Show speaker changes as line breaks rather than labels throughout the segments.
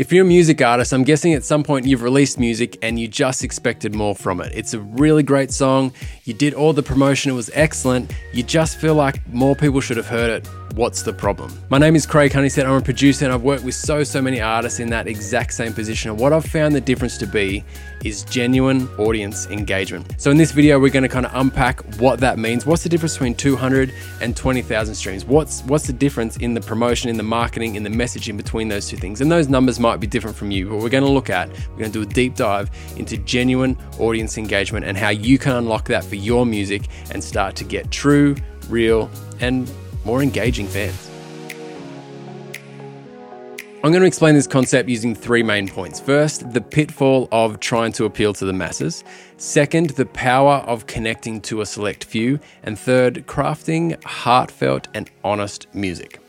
If you're a music artist, I'm guessing at some point you've released music and you just expected more from it. It's a really great song, you did all the promotion, it was excellent, you just feel like more people should have heard it. What's the problem? My name is Craig Honeysett. I'm a producer and I've worked with so, so many artists in that exact same position. And what I've found the difference to be is genuine audience engagement. So in this video, we're going to kind of unpack what that means. What's the difference between 200 and 20,000 streams? What's what's the difference in the promotion, in the marketing, in the messaging between those two things? And those numbers might be different from you, but we're going to look at, we're going to do a deep dive into genuine audience engagement and how you can unlock that for your music and start to get true, real, and more engaging fans. I'm going to explain this concept using three main points. First, the pitfall of trying to appeal to the masses. Second, the power of connecting to a select few. And third, crafting heartfelt and honest music.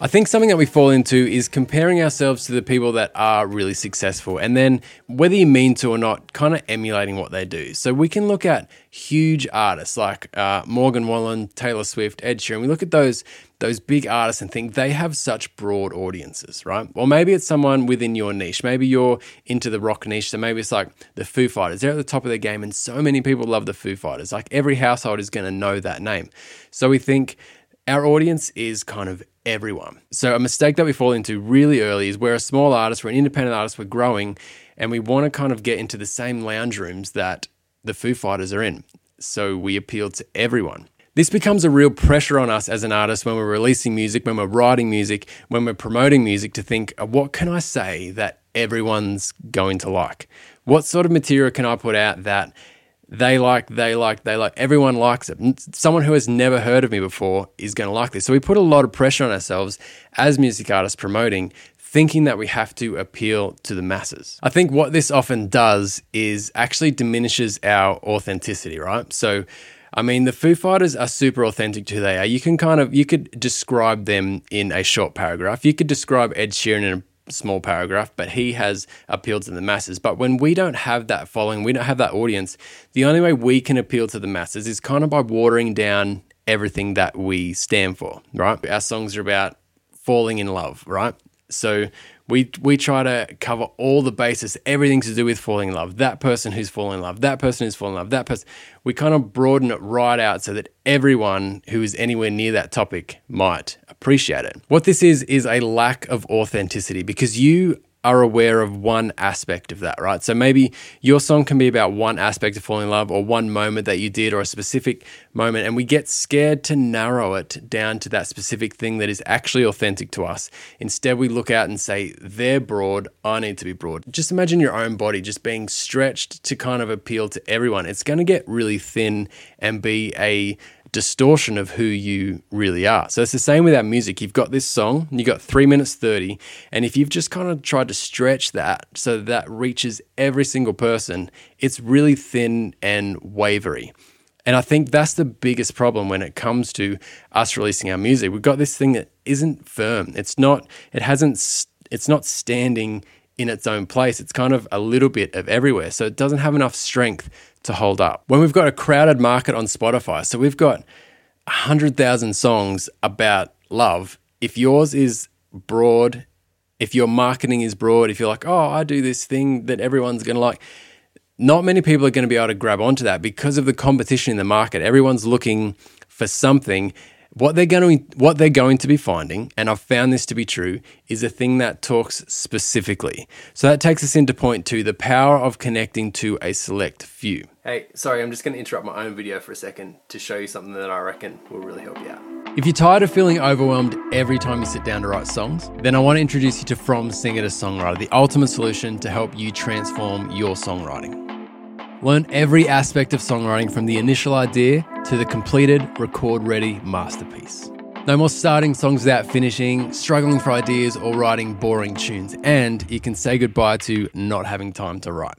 I think something that we fall into is comparing ourselves to the people that are really successful, and then whether you mean to or not, kind of emulating what they do. So we can look at huge artists like uh, Morgan Wallen, Taylor Swift, Ed Sheeran. We look at those those big artists and think they have such broad audiences, right? Or maybe it's someone within your niche. Maybe you're into the rock niche, so maybe it's like the Foo Fighters. They're at the top of their game, and so many people love the Foo Fighters. Like every household is going to know that name. So we think our audience is kind of everyone. So, a mistake that we fall into really early is we're a small artist, we're an independent artist, we're growing, and we want to kind of get into the same lounge rooms that the Foo Fighters are in. So, we appeal to everyone. This becomes a real pressure on us as an artist when we're releasing music, when we're writing music, when we're promoting music to think, uh, what can I say that everyone's going to like? What sort of material can I put out that they like, they like, they like. Everyone likes it. Someone who has never heard of me before is going to like this. So we put a lot of pressure on ourselves as music artists promoting, thinking that we have to appeal to the masses. I think what this often does is actually diminishes our authenticity, right? So I mean, the Foo Fighters are super authentic to who they are. You can kind of you could describe them in a short paragraph. You could describe Ed Sheeran in a small paragraph, but he has appealed to the masses. But when we don't have that following, we don't have that audience, the only way we can appeal to the masses is kind of by watering down everything that we stand for, right? Our songs are about falling in love, right? So we we try to cover all the bases, everything to do with falling in love. That person who's falling in love, that person who's falling in love, that person. We kind of broaden it right out so that everyone who is anywhere near that topic might appreciate it. What this is is a lack of authenticity because you are aware of one aspect of that, right? So maybe your song can be about one aspect of falling in love or one moment that you did or a specific moment, and we get scared to narrow it down to that specific thing that is actually authentic to us. Instead, we look out and say, they're broad, I need to be broad. Just imagine your own body just being stretched to kind of appeal to everyone. It's going to get really thin and be a distortion of who you really are. So it's the same with our music. You've got this song, you've got three minutes 30, and if you've just kind of tried to stretch that so that, that reaches every single person, it's really thin and wavery. And I think that's the biggest problem when it comes to us releasing our music. We've got this thing that isn't firm. It's not, it hasn't, it's not standing in its own place. It's kind of a little bit of everywhere. So it doesn't have enough strength to hold up. When we've got a crowded market on Spotify, so we've got 100,000 songs about love, if yours is broad, if your marketing is broad, if you're like, oh, I do this thing that everyone's going to like, not many people are going to be able to grab onto that because of the competition in the market. Everyone's looking for something what they're going to, what they're going to be finding, and I've found this to be true, is a thing that talks specifically. So that takes us into point two: the power of connecting to a select few. Hey, sorry, I'm just going to interrupt my own video for a second to show you something that I reckon will really help you out. If you're tired of feeling overwhelmed every time you sit down to write songs, then I want to introduce you to From Singer to Songwriter, the ultimate solution to help you transform your songwriting. Learn every aspect of songwriting from the initial idea to the completed, record ready masterpiece. No more starting songs without finishing, struggling for ideas, or writing boring tunes, and you can say goodbye to not having time to write.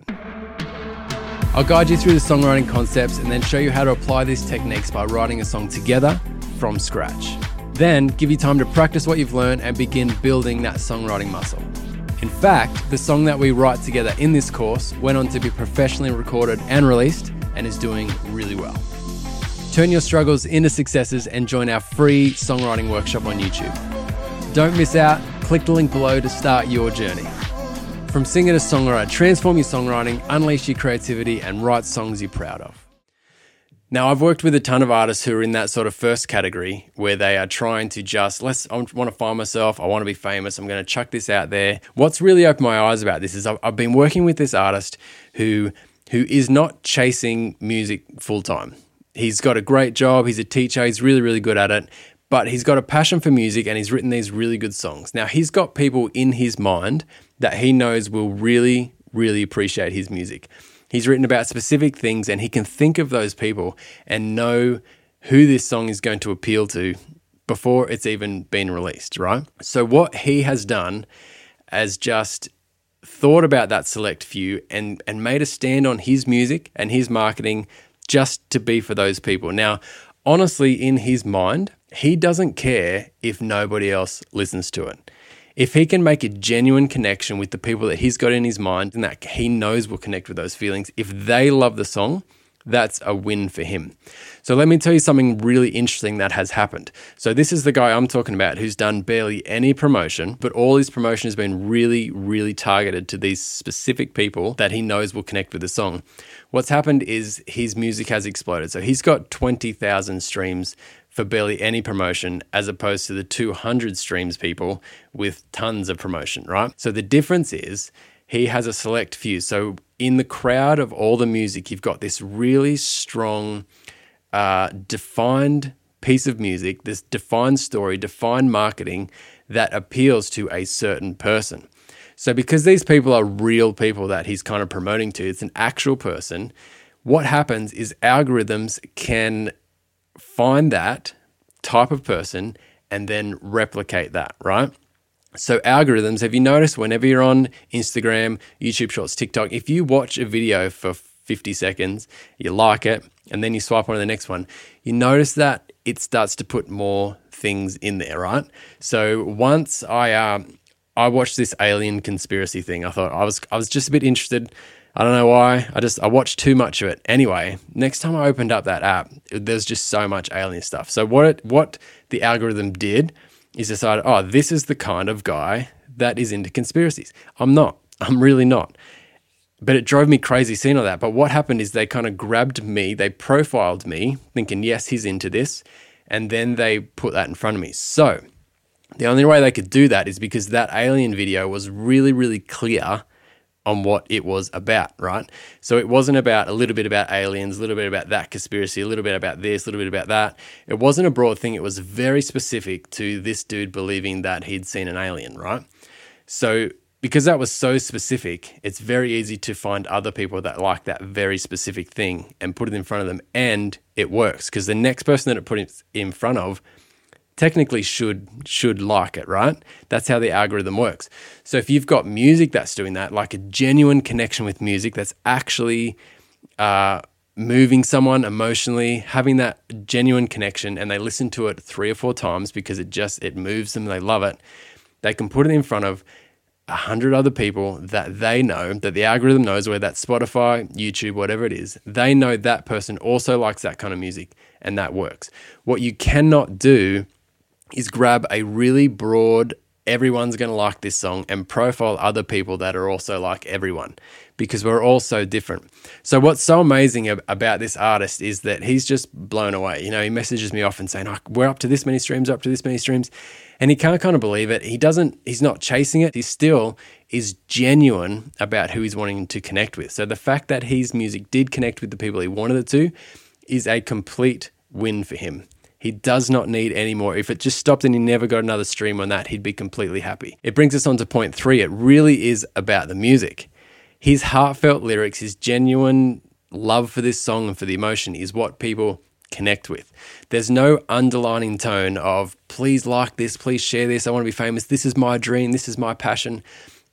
I'll guide you through the songwriting concepts and then show you how to apply these techniques by writing a song together from scratch. Then give you time to practice what you've learned and begin building that songwriting muscle. In fact, the song that we write together in this course went on to be professionally recorded and released and is doing really well. Turn your struggles into successes and join our free songwriting workshop on YouTube. Don't miss out, click the link below to start your journey. From singer to songwriter, transform your songwriting, unleash your creativity, and write songs you're proud of. Now, I've worked with a ton of artists who are in that sort of first category where they are trying to just, let's, I want to find myself, I want to be famous, I'm going to chuck this out there. What's really opened my eyes about this is I've, I've been working with this artist who who is not chasing music full time. He's got a great job, he's a teacher, he's really, really good at it, but he's got a passion for music and he's written these really good songs. Now, he's got people in his mind that he knows will really, really appreciate his music. He's written about specific things and he can think of those people and know who this song is going to appeal to before it's even been released, right? So, what he has done as just thought about that select few and and made a stand on his music and his marketing just to be for those people. Now, honestly in his mind, he doesn't care if nobody else listens to it. If he can make a genuine connection with the people that he's got in his mind and that he knows will connect with those feelings, if they love the song, that's a win for him. So let me tell you something really interesting that has happened. So this is the guy I'm talking about who's done barely any promotion, but all his promotion has been really, really targeted to these specific people that he knows will connect with the song. What's happened is his music has exploded. So he's got 20,000 streams for barely any promotion as opposed to the 200 streams people with tons of promotion, right? So the difference is he has a select few. So in the crowd of all the music, you've got this really strong, uh, defined piece of music, this defined story, defined marketing that appeals to a certain person. So, because these people are real people that he's kind of promoting to, it's an actual person, what happens is algorithms can find that type of person and then replicate that, right? So, algorithms, have you noticed whenever you're on Instagram, YouTube Shorts, TikTok, if you watch a video for 50 seconds, you like it, and then you swipe on to the next one, you notice that it starts to put more things in there, right? So, once I, um, I watched this alien conspiracy thing, I thought I was, I was just a bit interested. I don't know why. I just I watched too much of it. Anyway, next time I opened up that app, there's just so much alien stuff. So what it, what the algorithm did is decided, oh, this is the kind of guy that is into conspiracies. I'm not. I'm really not. But it drove me crazy seeing all that. But what happened is they kind of grabbed me, they profiled me, thinking, yes, he's into this. And then they put that in front of me. So the only way they could do that is because that alien video was really, really clear on what it was about, right? So it wasn't about a little bit about aliens, a little bit about that conspiracy, a little bit about this, a little bit about that. It wasn't a broad thing. It was very specific to this dude believing that he'd seen an alien, right? So because that was so specific, it's very easy to find other people that like that very specific thing and put it in front of them and it works because the next person that it put in front of technically should should like it, right? That's how the algorithm works. So if you've got music that's doing that, like a genuine connection with music that's actually uh, moving someone emotionally, having that genuine connection, and they listen to it three or four times because it just it moves them, they love it. They can put it in front of a hundred other people that they know that the algorithm knows whether that's Spotify, YouTube, whatever it is. They know that person also likes that kind of music, and that works. What you cannot do is grab a really broad, everyone's going to like this song and profile other people that are also like everyone because we're all so different. So, what's so amazing about this artist is that he's just blown away. You know, he messages me often saying, oh, We're up to this many streams, up to this many streams. And he can't kind of believe it. He doesn't, he's not chasing it. He still is genuine about who he's wanting to connect with. So, the fact that his music did connect with the people he wanted it to is a complete win for him. He does not need any more. If it just stopped and he never got another stream on that, he'd be completely happy. It brings us on to point three. It really is about the music. His heartfelt lyrics, his genuine love for this song and for the emotion is what people connect with. There's no underlining tone of, please like this, please share this, I want to be famous, this is my dream, this is my passion.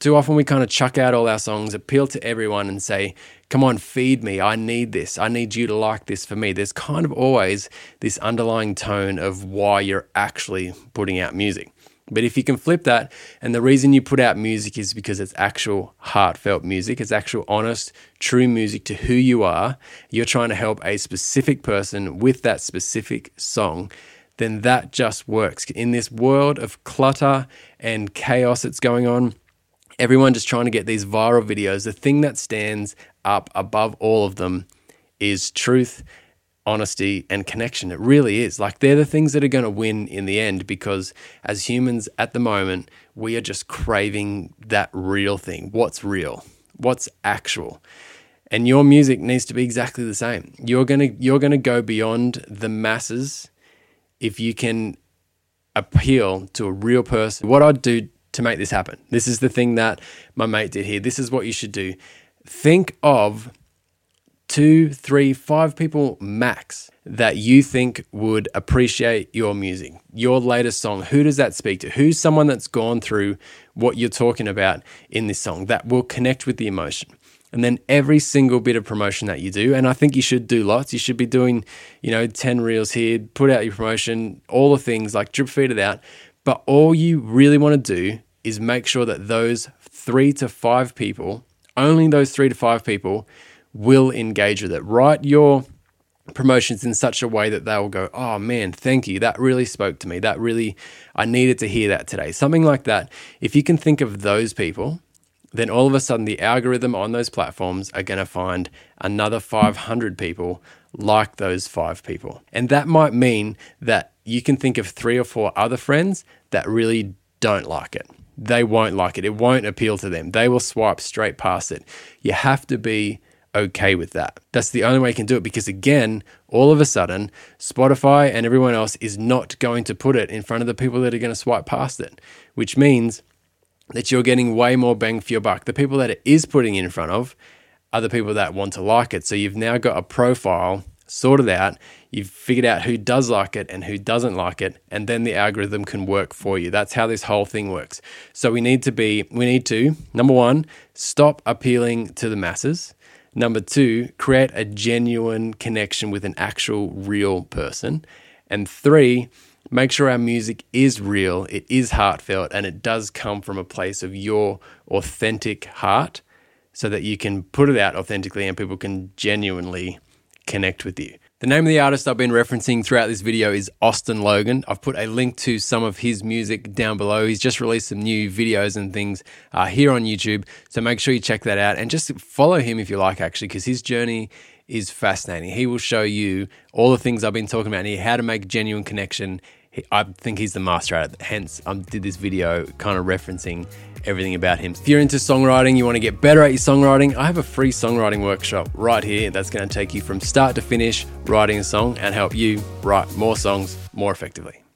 Too often we kind of chuck out all our songs, appeal to everyone, and say, Come on, feed me. I need this. I need you to like this for me. There's kind of always this underlying tone of why you're actually putting out music. But if you can flip that, and the reason you put out music is because it's actual heartfelt music, it's actual honest, true music to who you are, you're trying to help a specific person with that specific song, then that just works. In this world of clutter and chaos that's going on, everyone just trying to get these viral videos, the thing that stands up above all of them is truth, honesty, and connection. It really is. Like they're the things that are going to win in the end because as humans at the moment, we are just craving that real thing. What's real? What's actual? And your music needs to be exactly the same. You're going to you're going to go beyond the masses if you can appeal to a real person. What I'd do to make this happen. This is the thing that my mate did here. This is what you should do. Think of two, three, five people max that you think would appreciate your music, your latest song. Who does that speak to? Who's someone that's gone through what you're talking about in this song that will connect with the emotion? And then every single bit of promotion that you do, and I think you should do lots. You should be doing, you know, 10 reels here, put out your promotion, all the things like drip feed it out. But all you really want to do is make sure that those three to five people, only those three to five people, will engage with it. Write your promotions in such a way that they will go, oh man, thank you. That really spoke to me. That really, I needed to hear that today. Something like that. If you can think of those people, then all of a sudden the algorithm on those platforms are going to find another 500 people like those five people. And that might mean that you can think of three or four other friends that really don't like it. They won't like it. It won't appeal to them. They will swipe straight past it. You have to be okay with that. That's the only way you can do it because, again, all of a sudden, Spotify and everyone else is not going to put it in front of the people that are going to swipe past it, which means that you're getting way more bang for your buck. The people that it is putting in front of are the people that want to like it. So you've now got a profile sorted out. You've figured out who does like it and who doesn't like it, and then the algorithm can work for you. That's how this whole thing works. So we need to be, we need to, number one, stop appealing to the masses. Number two, create a genuine connection with an actual real person. And three, make sure our music is real, it is heartfelt, and it does come from a place of your authentic heart so that you can put it out authentically and people can genuinely connect with you. The name of the artist I've been referencing throughout this video is Austen Logan. I've put a link to some of his music down below. He's just released some new videos and things uh, here on YouTube. So make sure you check that out and just follow him if you like, actually, because his journey is fascinating. He will show you all the things I've been talking about here, how to make genuine connection. I think he's the master at it. Hence, I did this video kind of referencing everything about him. If you're into songwriting, you want to get better at your songwriting, I have a free songwriting workshop right here that's going to take you from start to finish writing a song and help you write more songs more effectively.